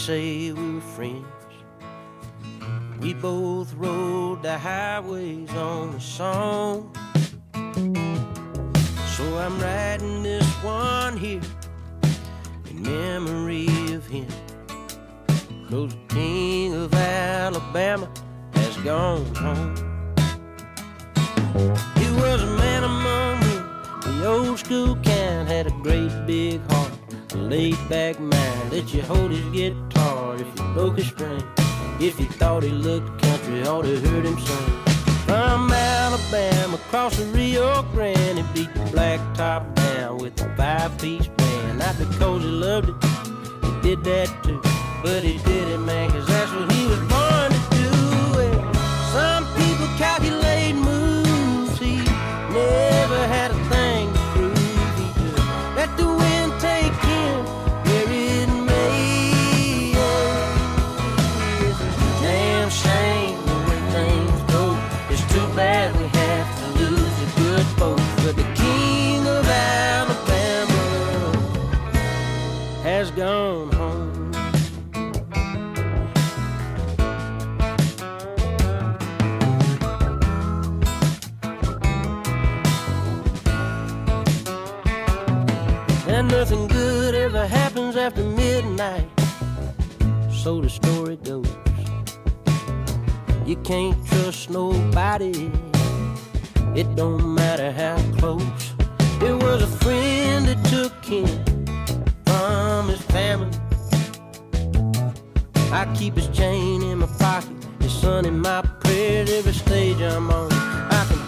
say we were friends. We both rode the highways on the song. So I'm writing this one here in memory of him. Cause the king of Alabama has gone home. He was a man among men, the old school kind, had a great big heart, a laid back mind. Let you hold his if you broke a string. If he thought he looked country, ought to heard him sing. From Alabama, across the Rio Grande, he beat the black top down with a five-piece band. Not because he loved it, he did that too. But he did it, man, cause that's what he was born after midnight. So the story goes. You can't trust nobody. It don't matter how close. It was a friend that took him from his family. I keep his chain in my pocket, his son in my prayers every stage I'm on. I can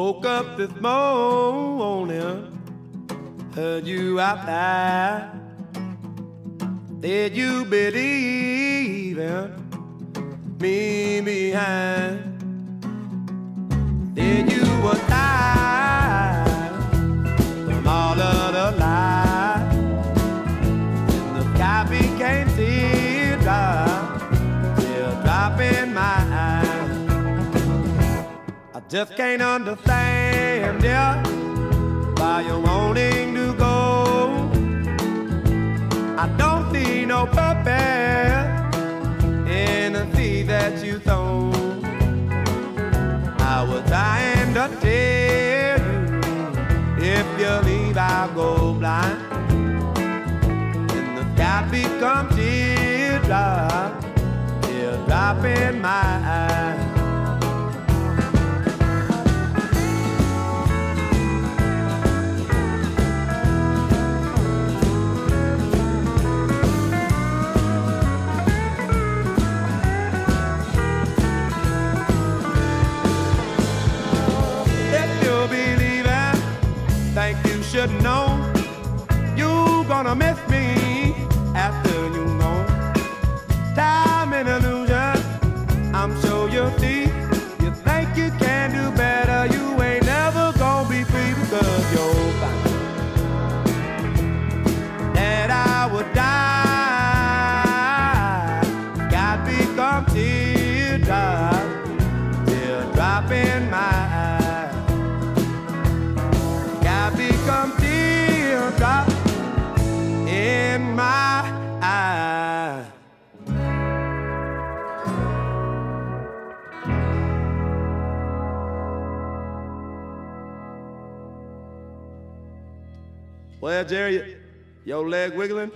Woke up this morning, heard you out there. Did you believe in me behind? Just can't understand, yeah, why you're wanting to go. I don't see no purpose in the sea that you throw. I was trying to tell you, if you leave, I'll go blind. And the sky becomes teardrop, teardrop in my eyes. leg wiggling.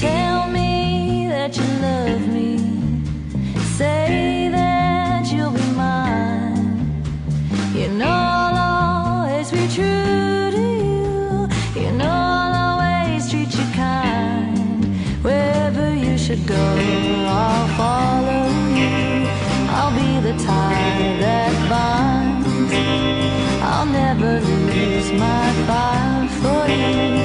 Tell me that you love me. Say that you'll be mine. You know I'll always be true to you. You know I'll always treat you kind. Wherever you should go, I'll follow you. I'll be the tie that binds. I'll never lose my fire for you.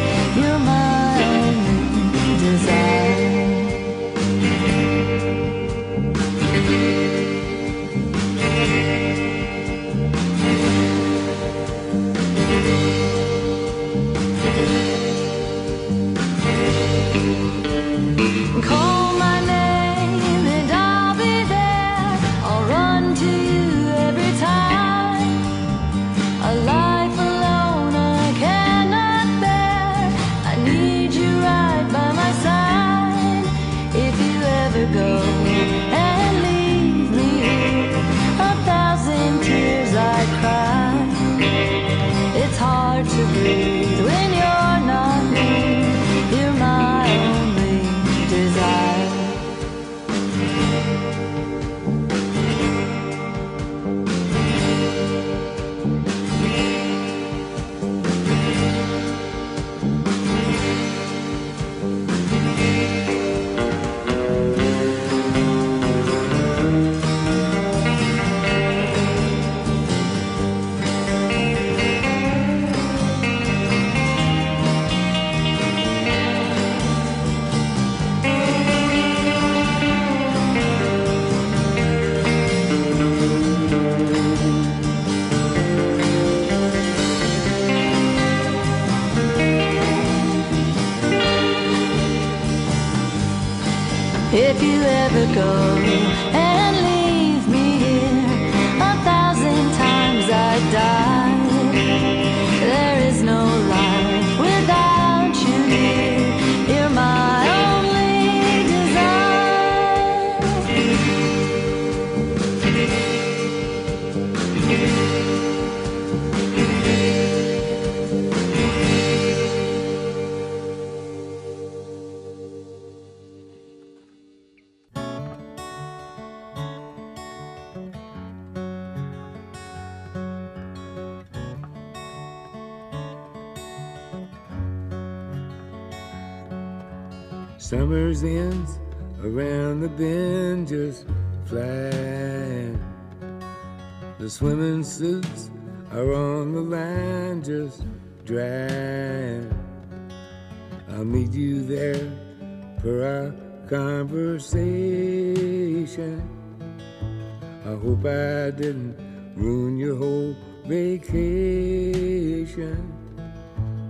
Hope I didn't ruin your whole vacation.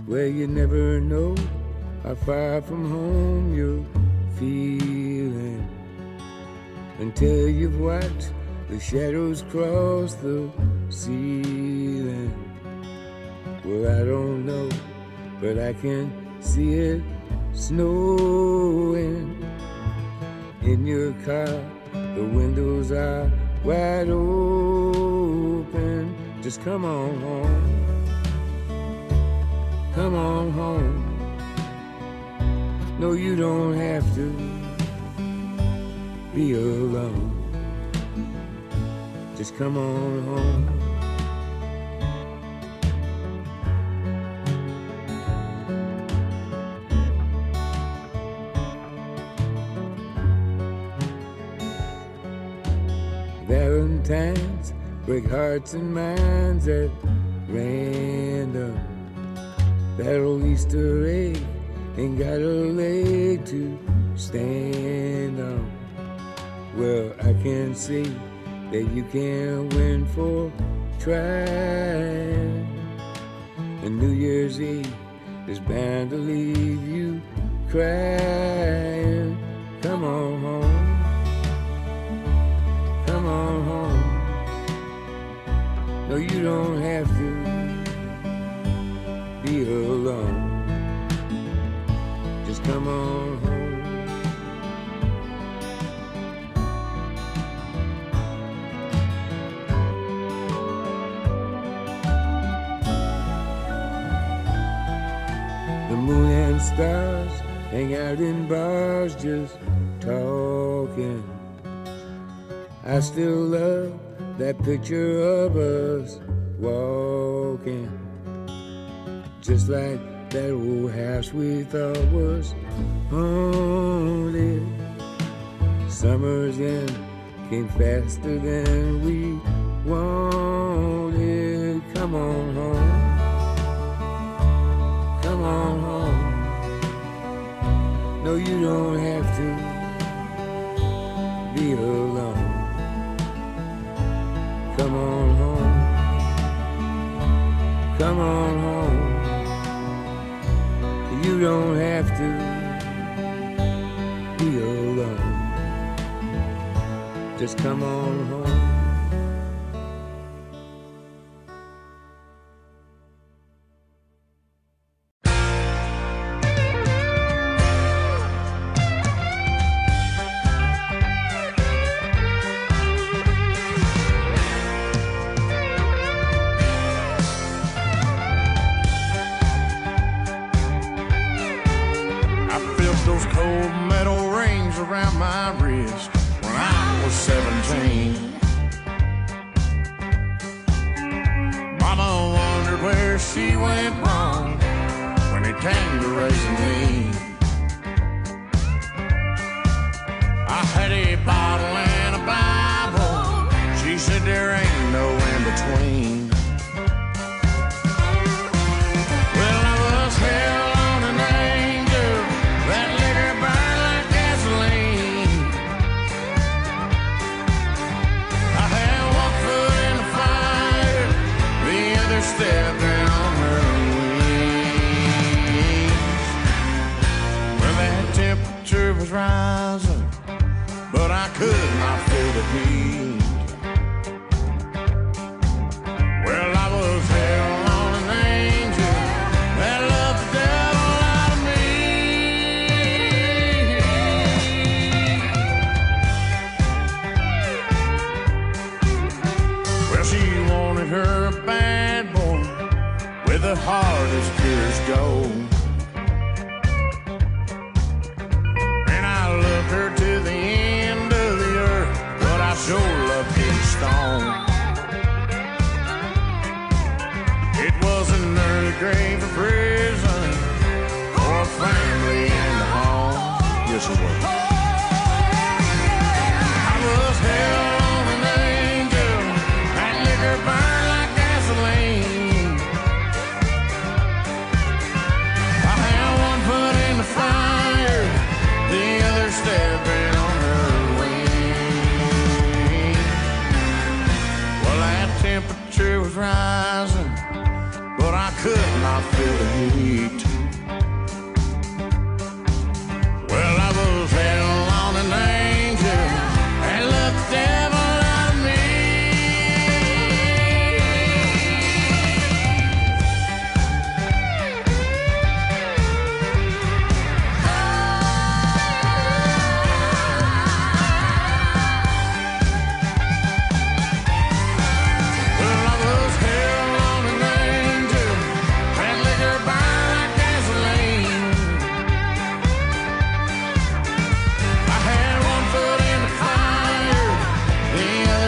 Well, you never know how far from home you're feeling until you've watched the shadows cross the ceiling. Well, I don't know, but I can see it snowing in your car. The windows are wide open. Just come on home. Come on home. No, you don't have to be alone. Just come on home. Valentines break hearts and minds at random. That old Easter egg ain't got a leg to stand on. Well, I can see that you can't win for trying. And New Year's Eve is bound to leave you crying. Come on home. No, you don't have to be alone. Just come on home. moon and stars hang out in bars just talking. I still love that picture of us walking, just like that old house we thought was haunted. Summers in came faster than we wanted. Come on home, come on home. No, you don't have to be alone. Come on home. You don't have to be alone. Just come on home.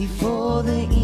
before the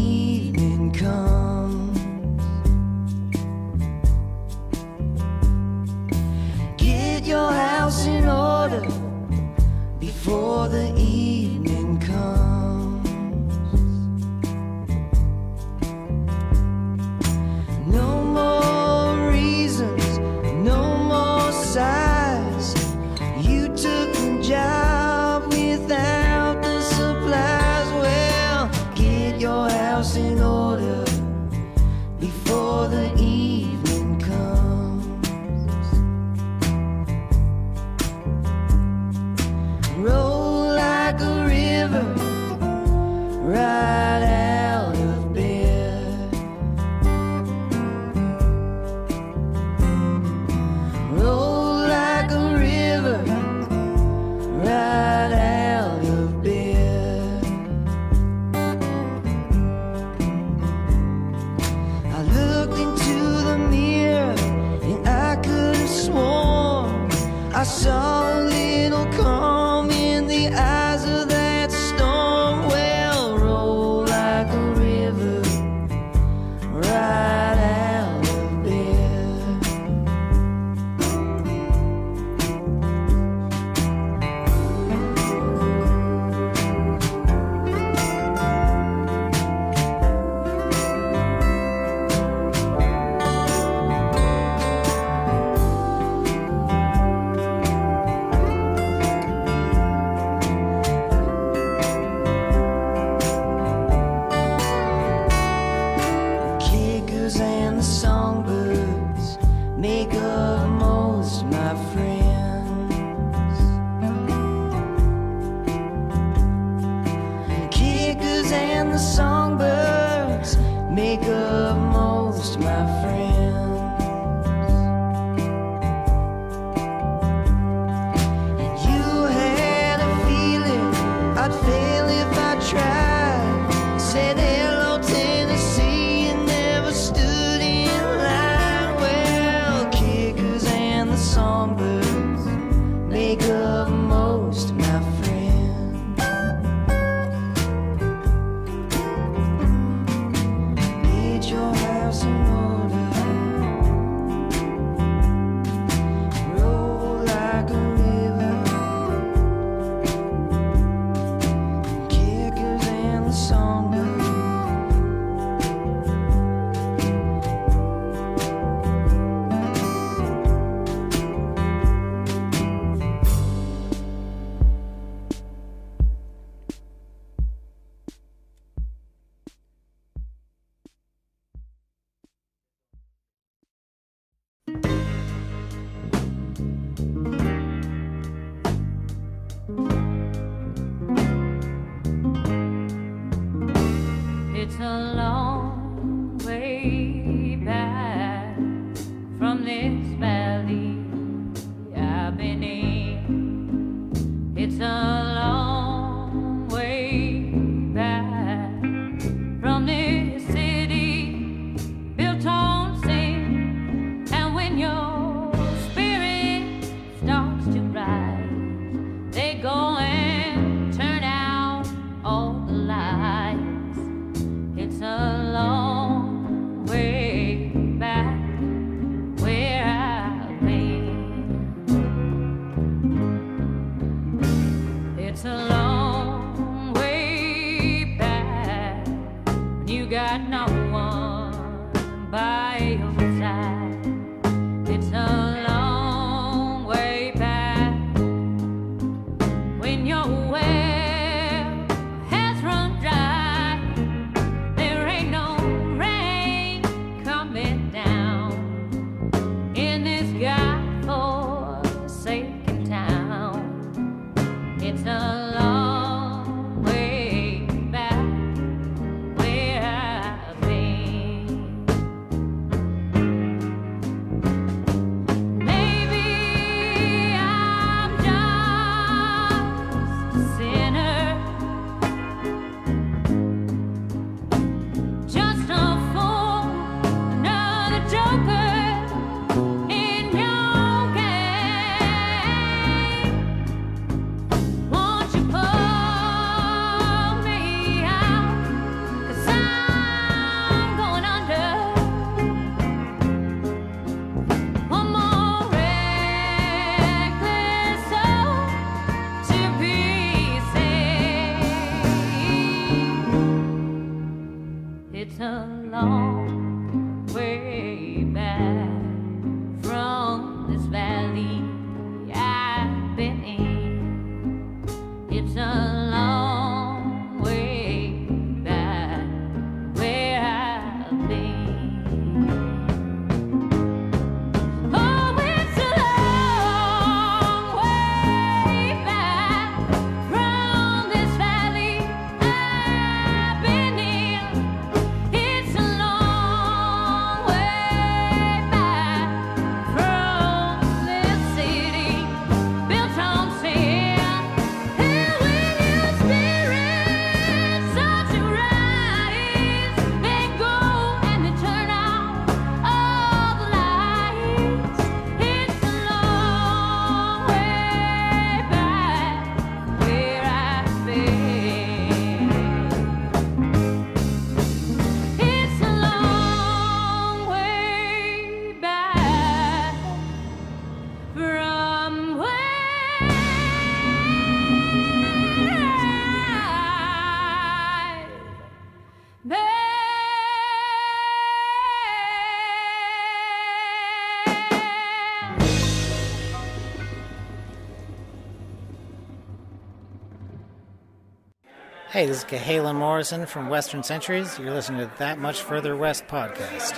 Hey, this is Cahalen Morrison from Western Centuries. You're listening to That Much Further West podcast.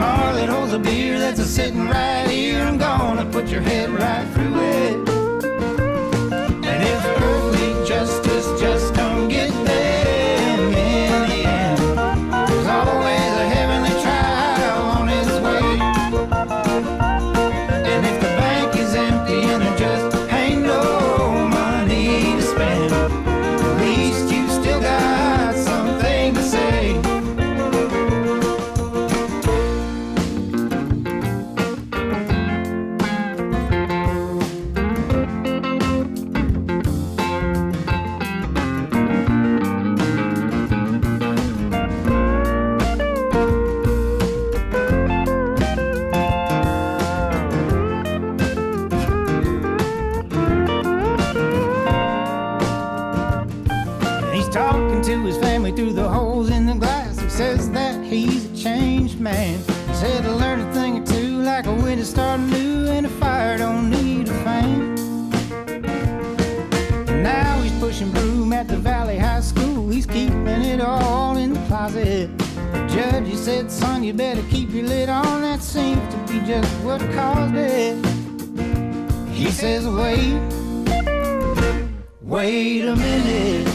bar that holds a beer that's a sitting right here. I'm gonna put your head right. You said, son, you better keep your lid on. That seems to be just what caused it. He says, wait, wait a minute.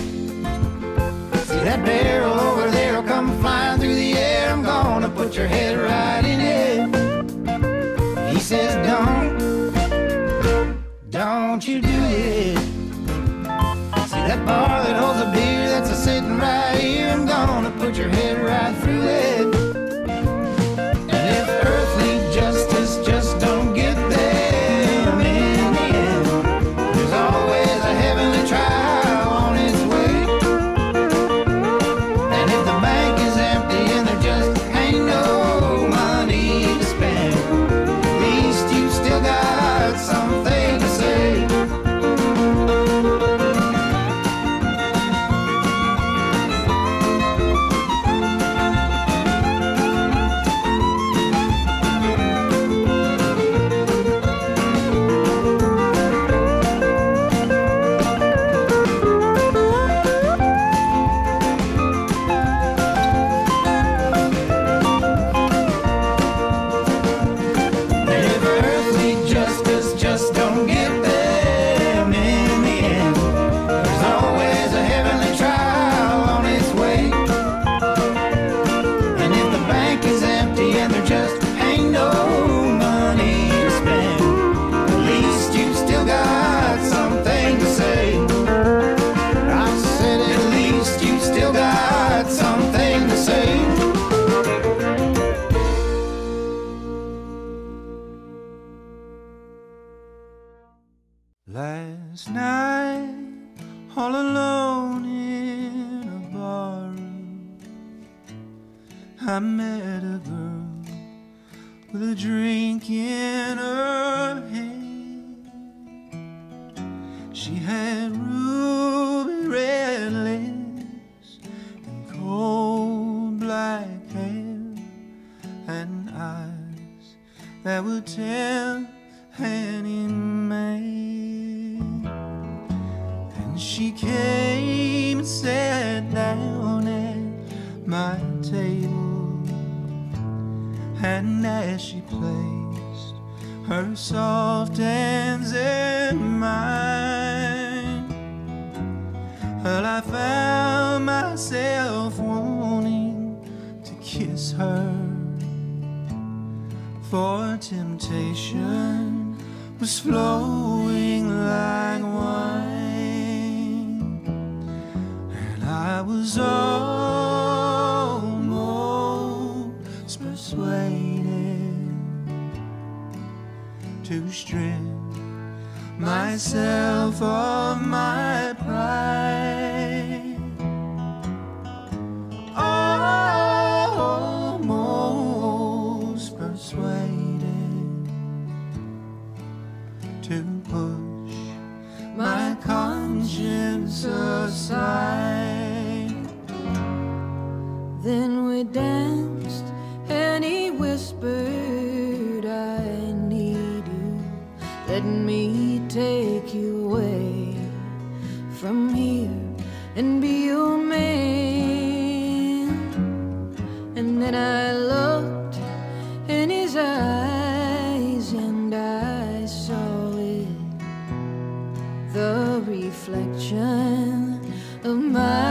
See that barrel over there will come flying through the air. I'm gonna put your head right in it. He says, don't, don't you do it. See that bar that holds a beer that's a sitting right your head right through it. And eyes that would tell any man. And she came and sat down at my table. And as she placed her soft hands in mine, well, I found myself kiss her. For temptation was flowing like wine, and I was almost persuaded to strip myself of my pride. Aside. Then we danced, my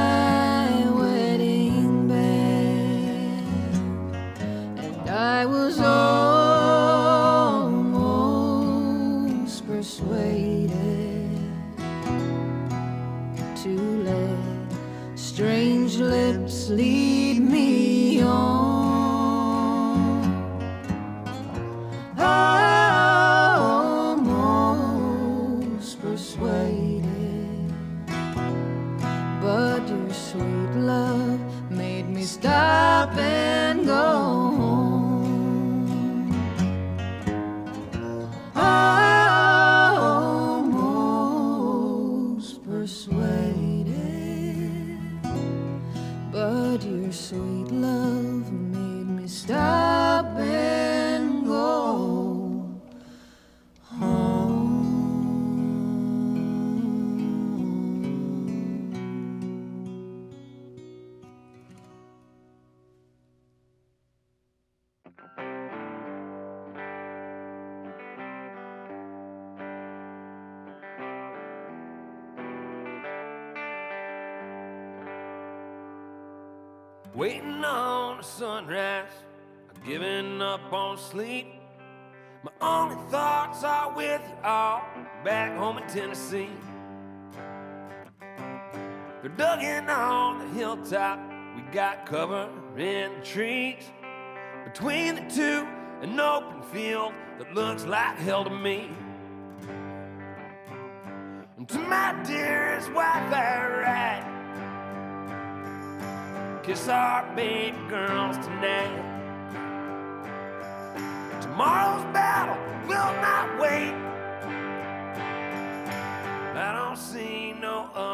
Given up on sleep. My only thoughts are with you all back home in Tennessee. They're dug in on the hilltop, we got cover in the trees. Between the two, an open field that looks like hell to me. And to my dearest wife, I write. Kiss our baby girls tonight. Tomorrow's battle will not wait. I don't see no other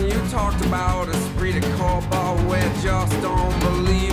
You talked about a spree to call, but where just don't believe.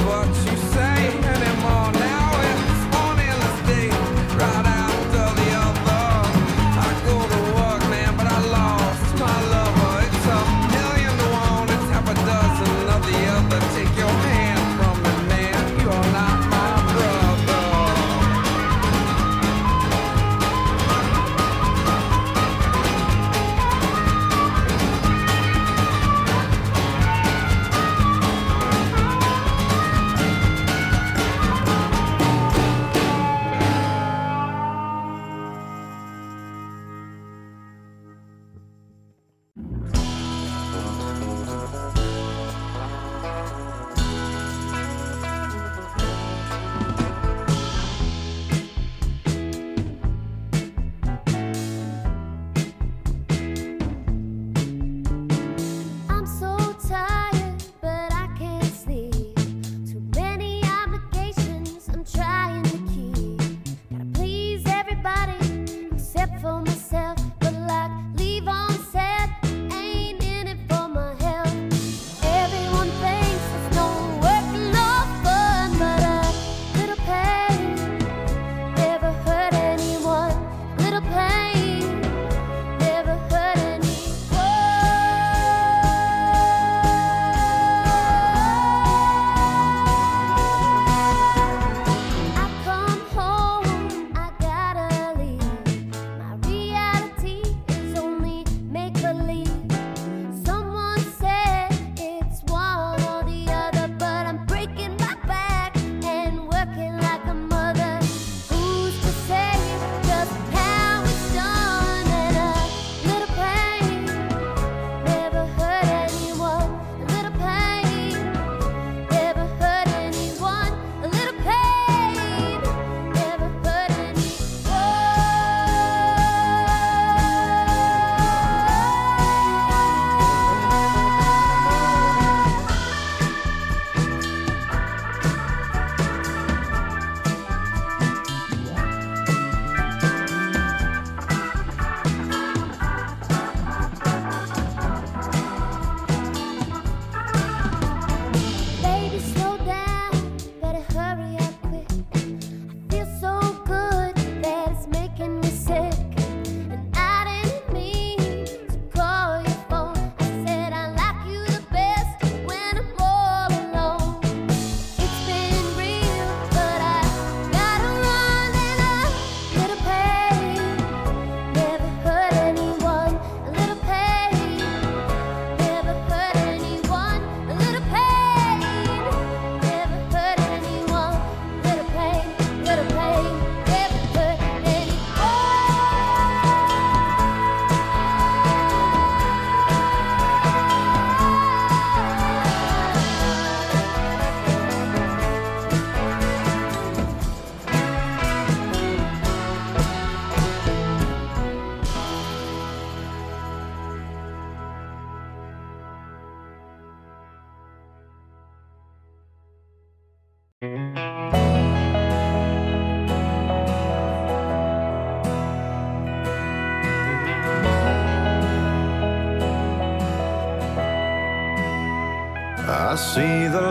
see the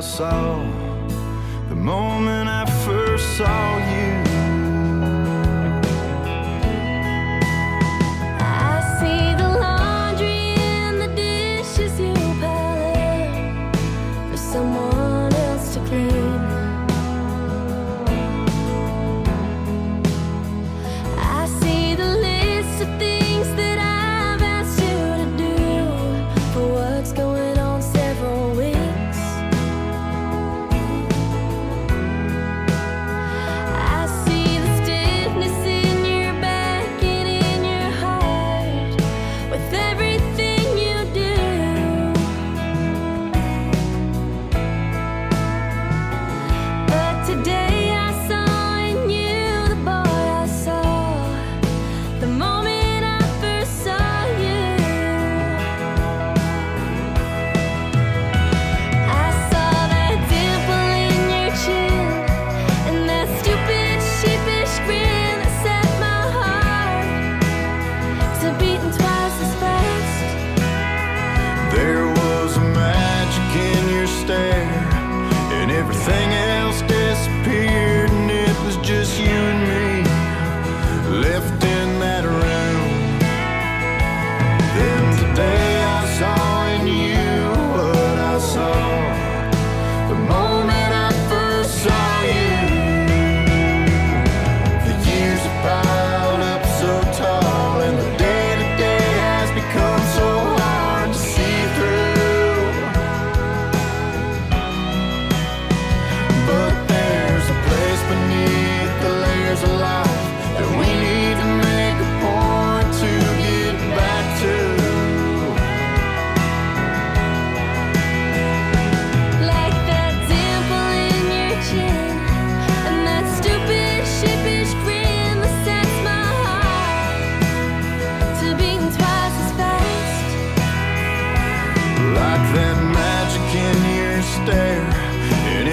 Saw, the moment I first saw you.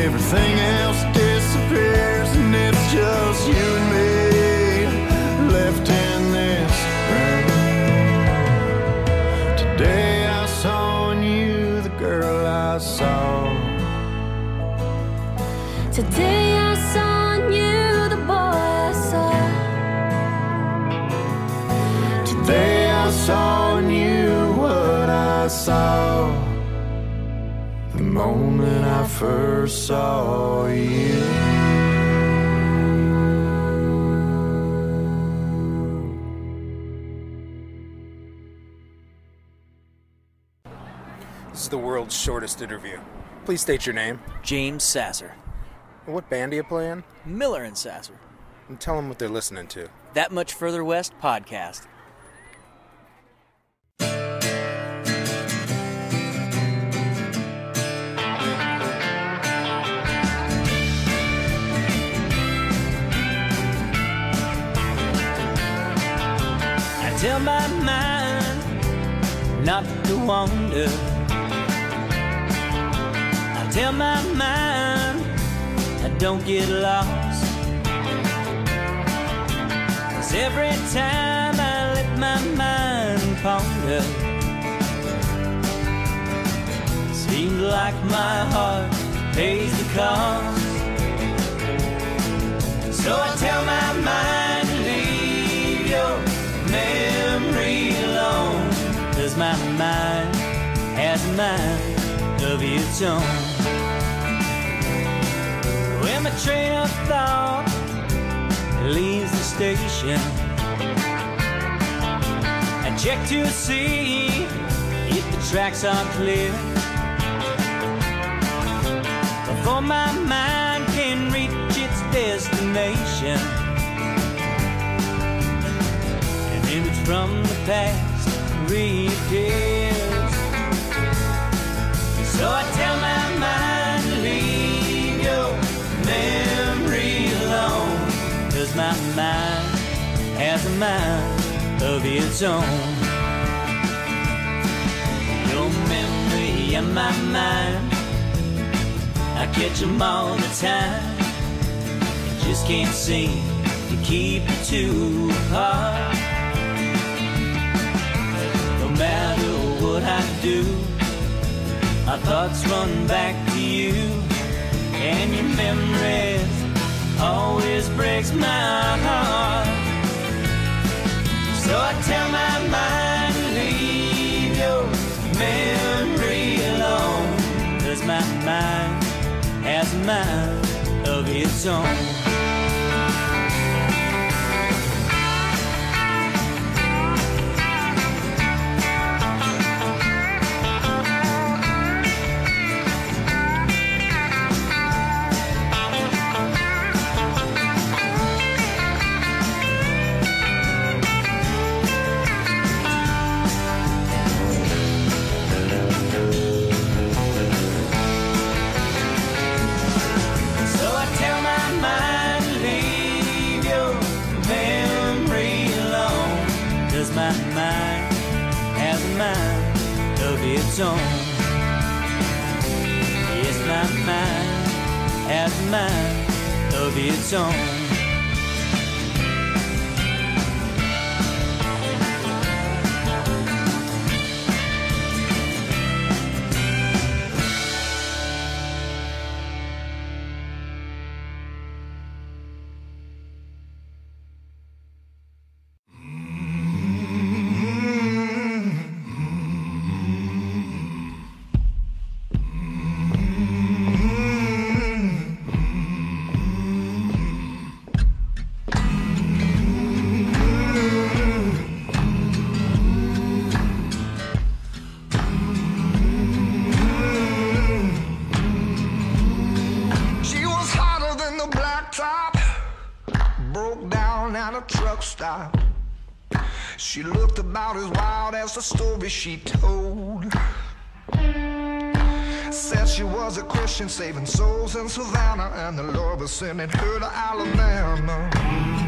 everything else disappears, and it's just you and first saw you. This is the world's shortest interview. Please state your name. James Sasser. What band are you playing? Miller and Sasser. And tell them what they're listening to. That Much Further West podcast. tell my mind not to wander. I tell my mind I don't get lost. Cause every time I let my mind ponder, seems like my heart pays the cost. So I tell my mind, to leave yours my mind has a mind of its own. When my train of thought leaves the station, I check to see if the tracks are clear. Before my mind can reach its destination, An image from the past mind leave your memory alone. Cause my mind has a mind of its own. Your memory and my mind, I catch them all the time. I just can't seem to keep the two apart. Matter what I do, our thoughts run back to you, and your memories always breaks my heart. So I tell my mind to leave your memory alone, cause my mind has a mind of its own. Own. Yes, my mind has a mind of its own. At a truck stop. She looked about as wild as the story she told. Said she was a Christian saving souls in Savannah, and the Lord was sending her to Alabama.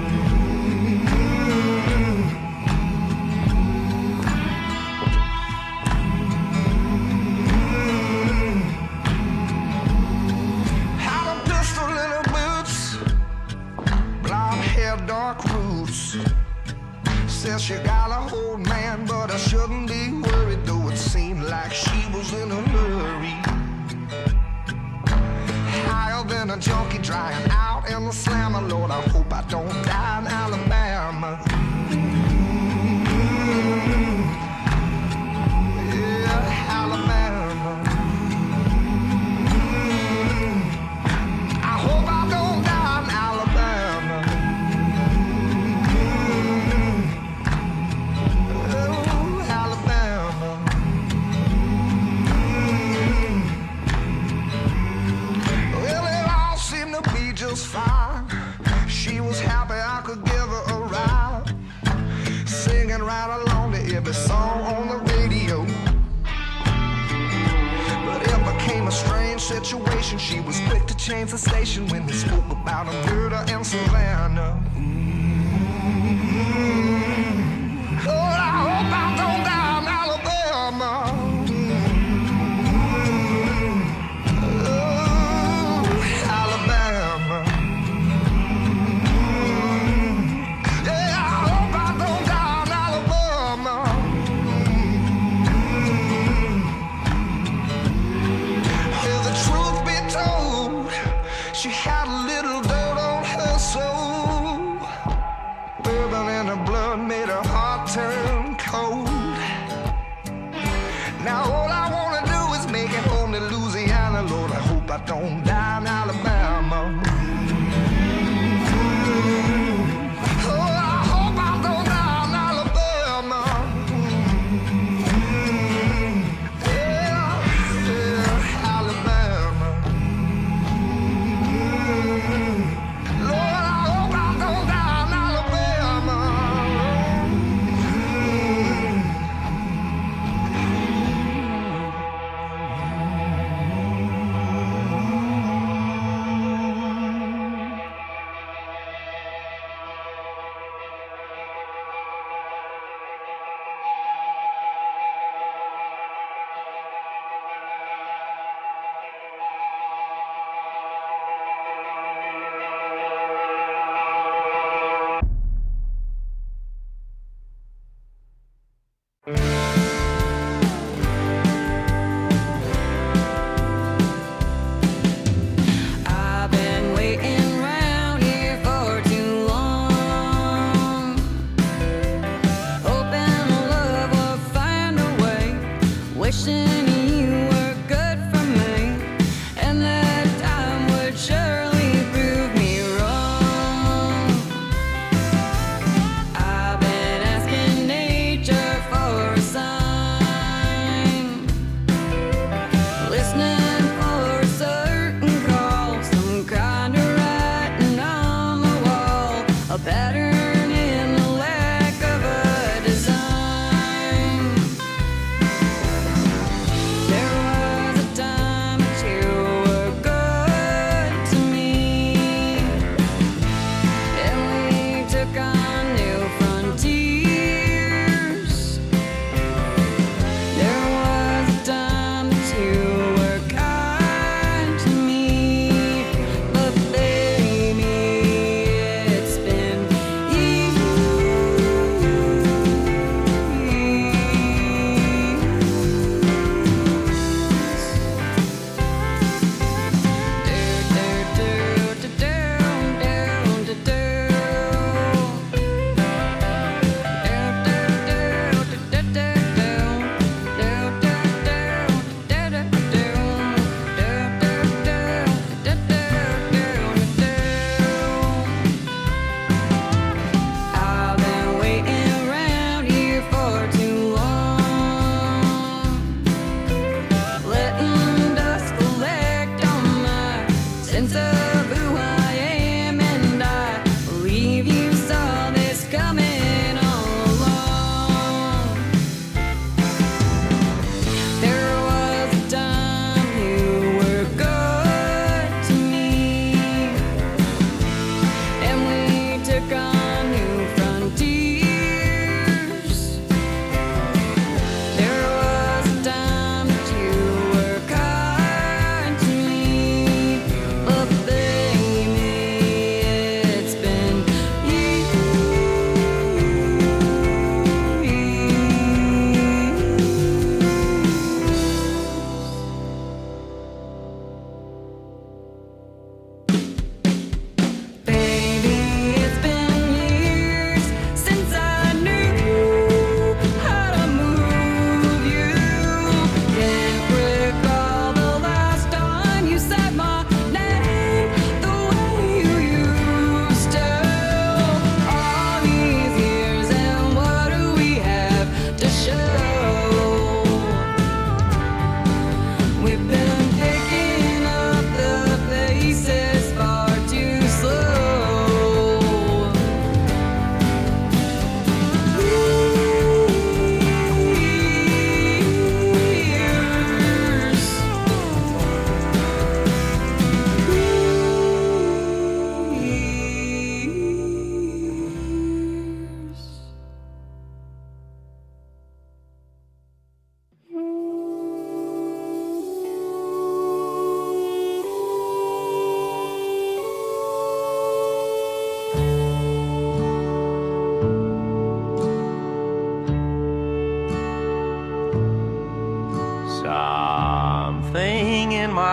Says she got a old man, but I shouldn't be worried, though it seemed like she was in a hurry. Higher than a junkie drying out in the slammer, Lord, I hope I don't die in Alabama. Change the station when they spoke about a murder in Savannah. Lord,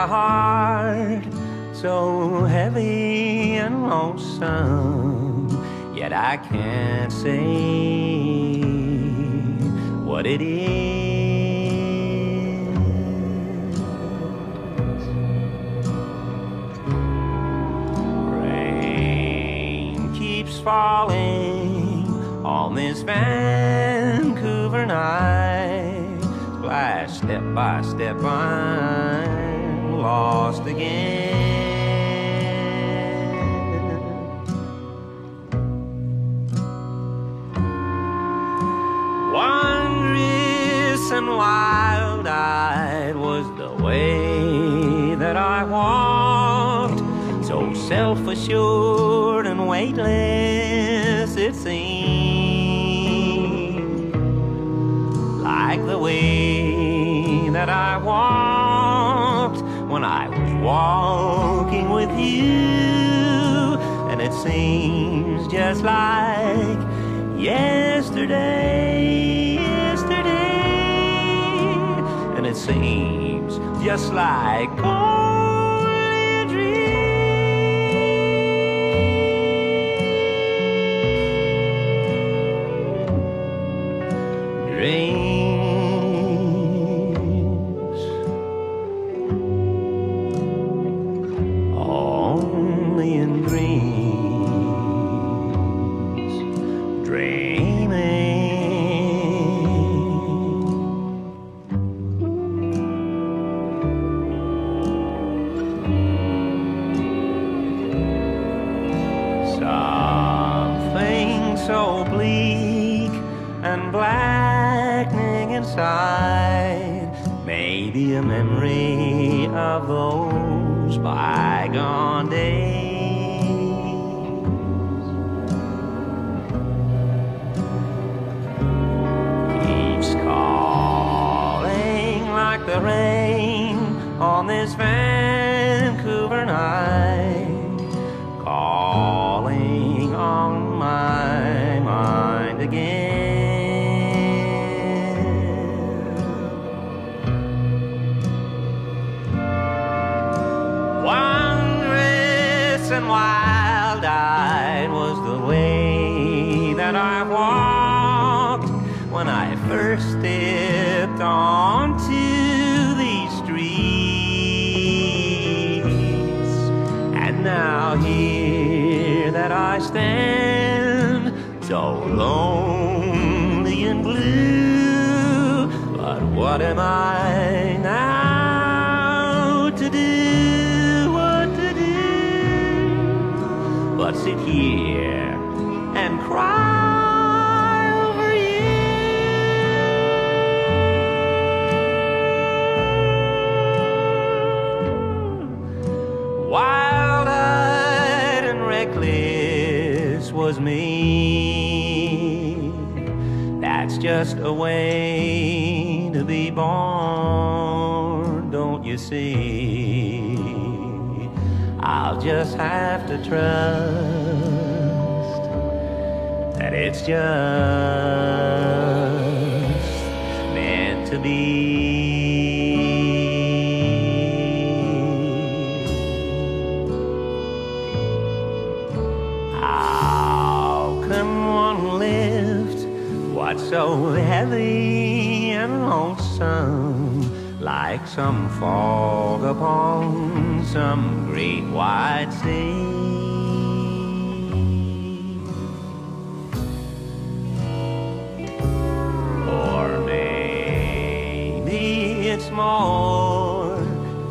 heart so heavy and lonesome, yet I can't say what it is. Rain keeps falling on this Vancouver night, splash step by step. on lost again. Wondrous and wild eyed was the way that I walked, so self assured and weightless it seemed. Like the way that I walked walking with you, and it seems just like yesterday, yesterday, and it seems just like. Oh, bygone days. Keeps calling like the rain on this van. What am I now to do? What to do? But sit here and cry over you. Wild-eyed and reckless was me. That's just a way born, don't you see? I'll just have to trust that it's just meant to be. So some fog upon some great wide sea? Or maybe it's more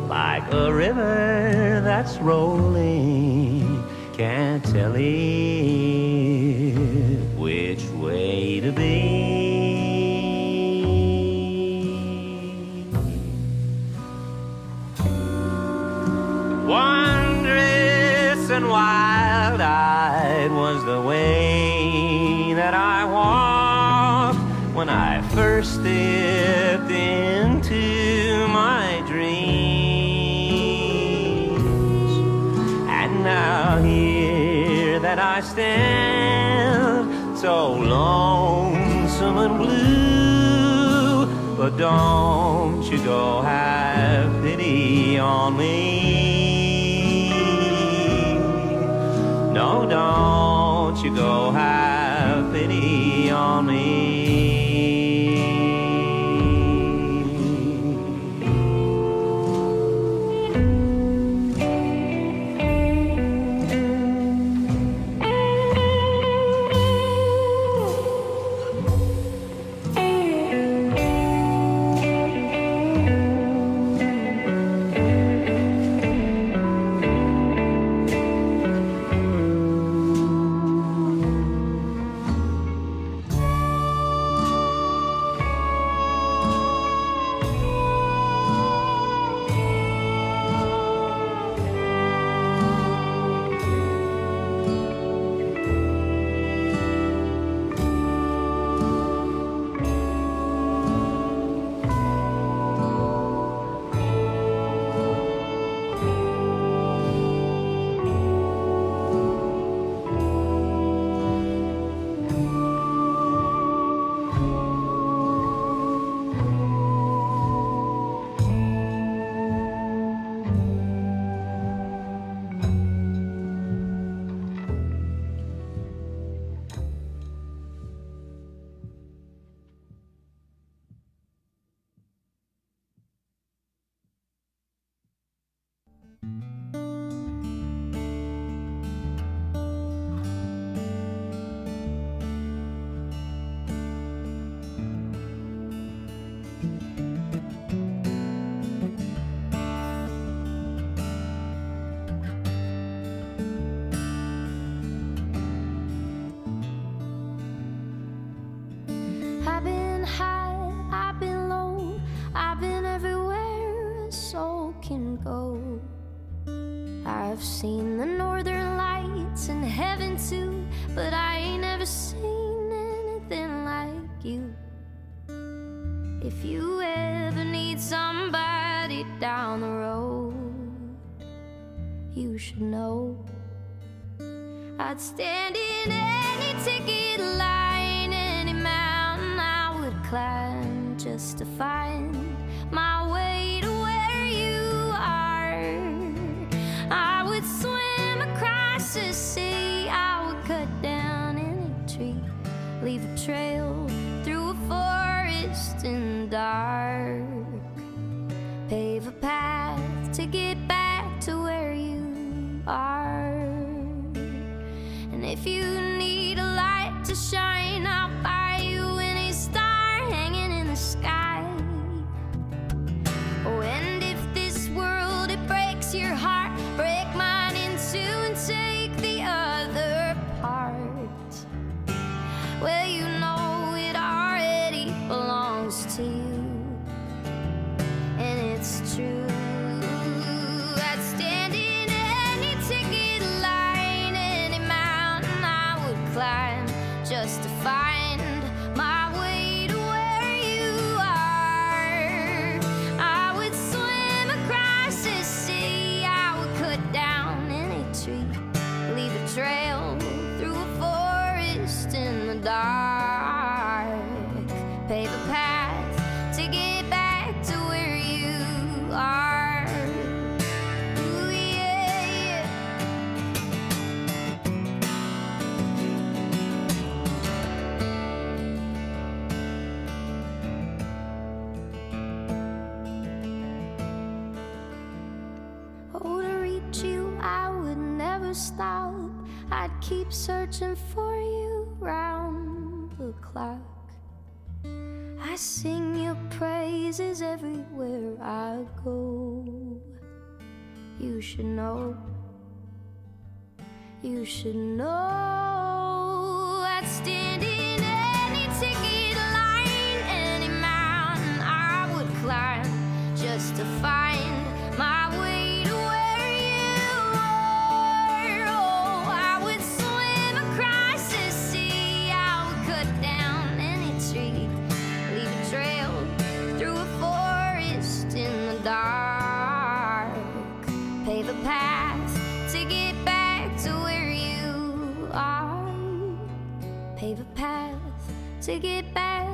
like a river that's rolling. Can't tell it which way to be. Wild eyed was the way that I walked when I first stepped into my dreams. And now here that I stand, so lonesome and blue. But don't you go have pity on me. No, don't you go have pity on I've I'd I'd keep searching for you round the clock. I sing your praises everywhere I go. You should know. You should know. I'd stand in any ticket line, any mountain I would climb just to find to get back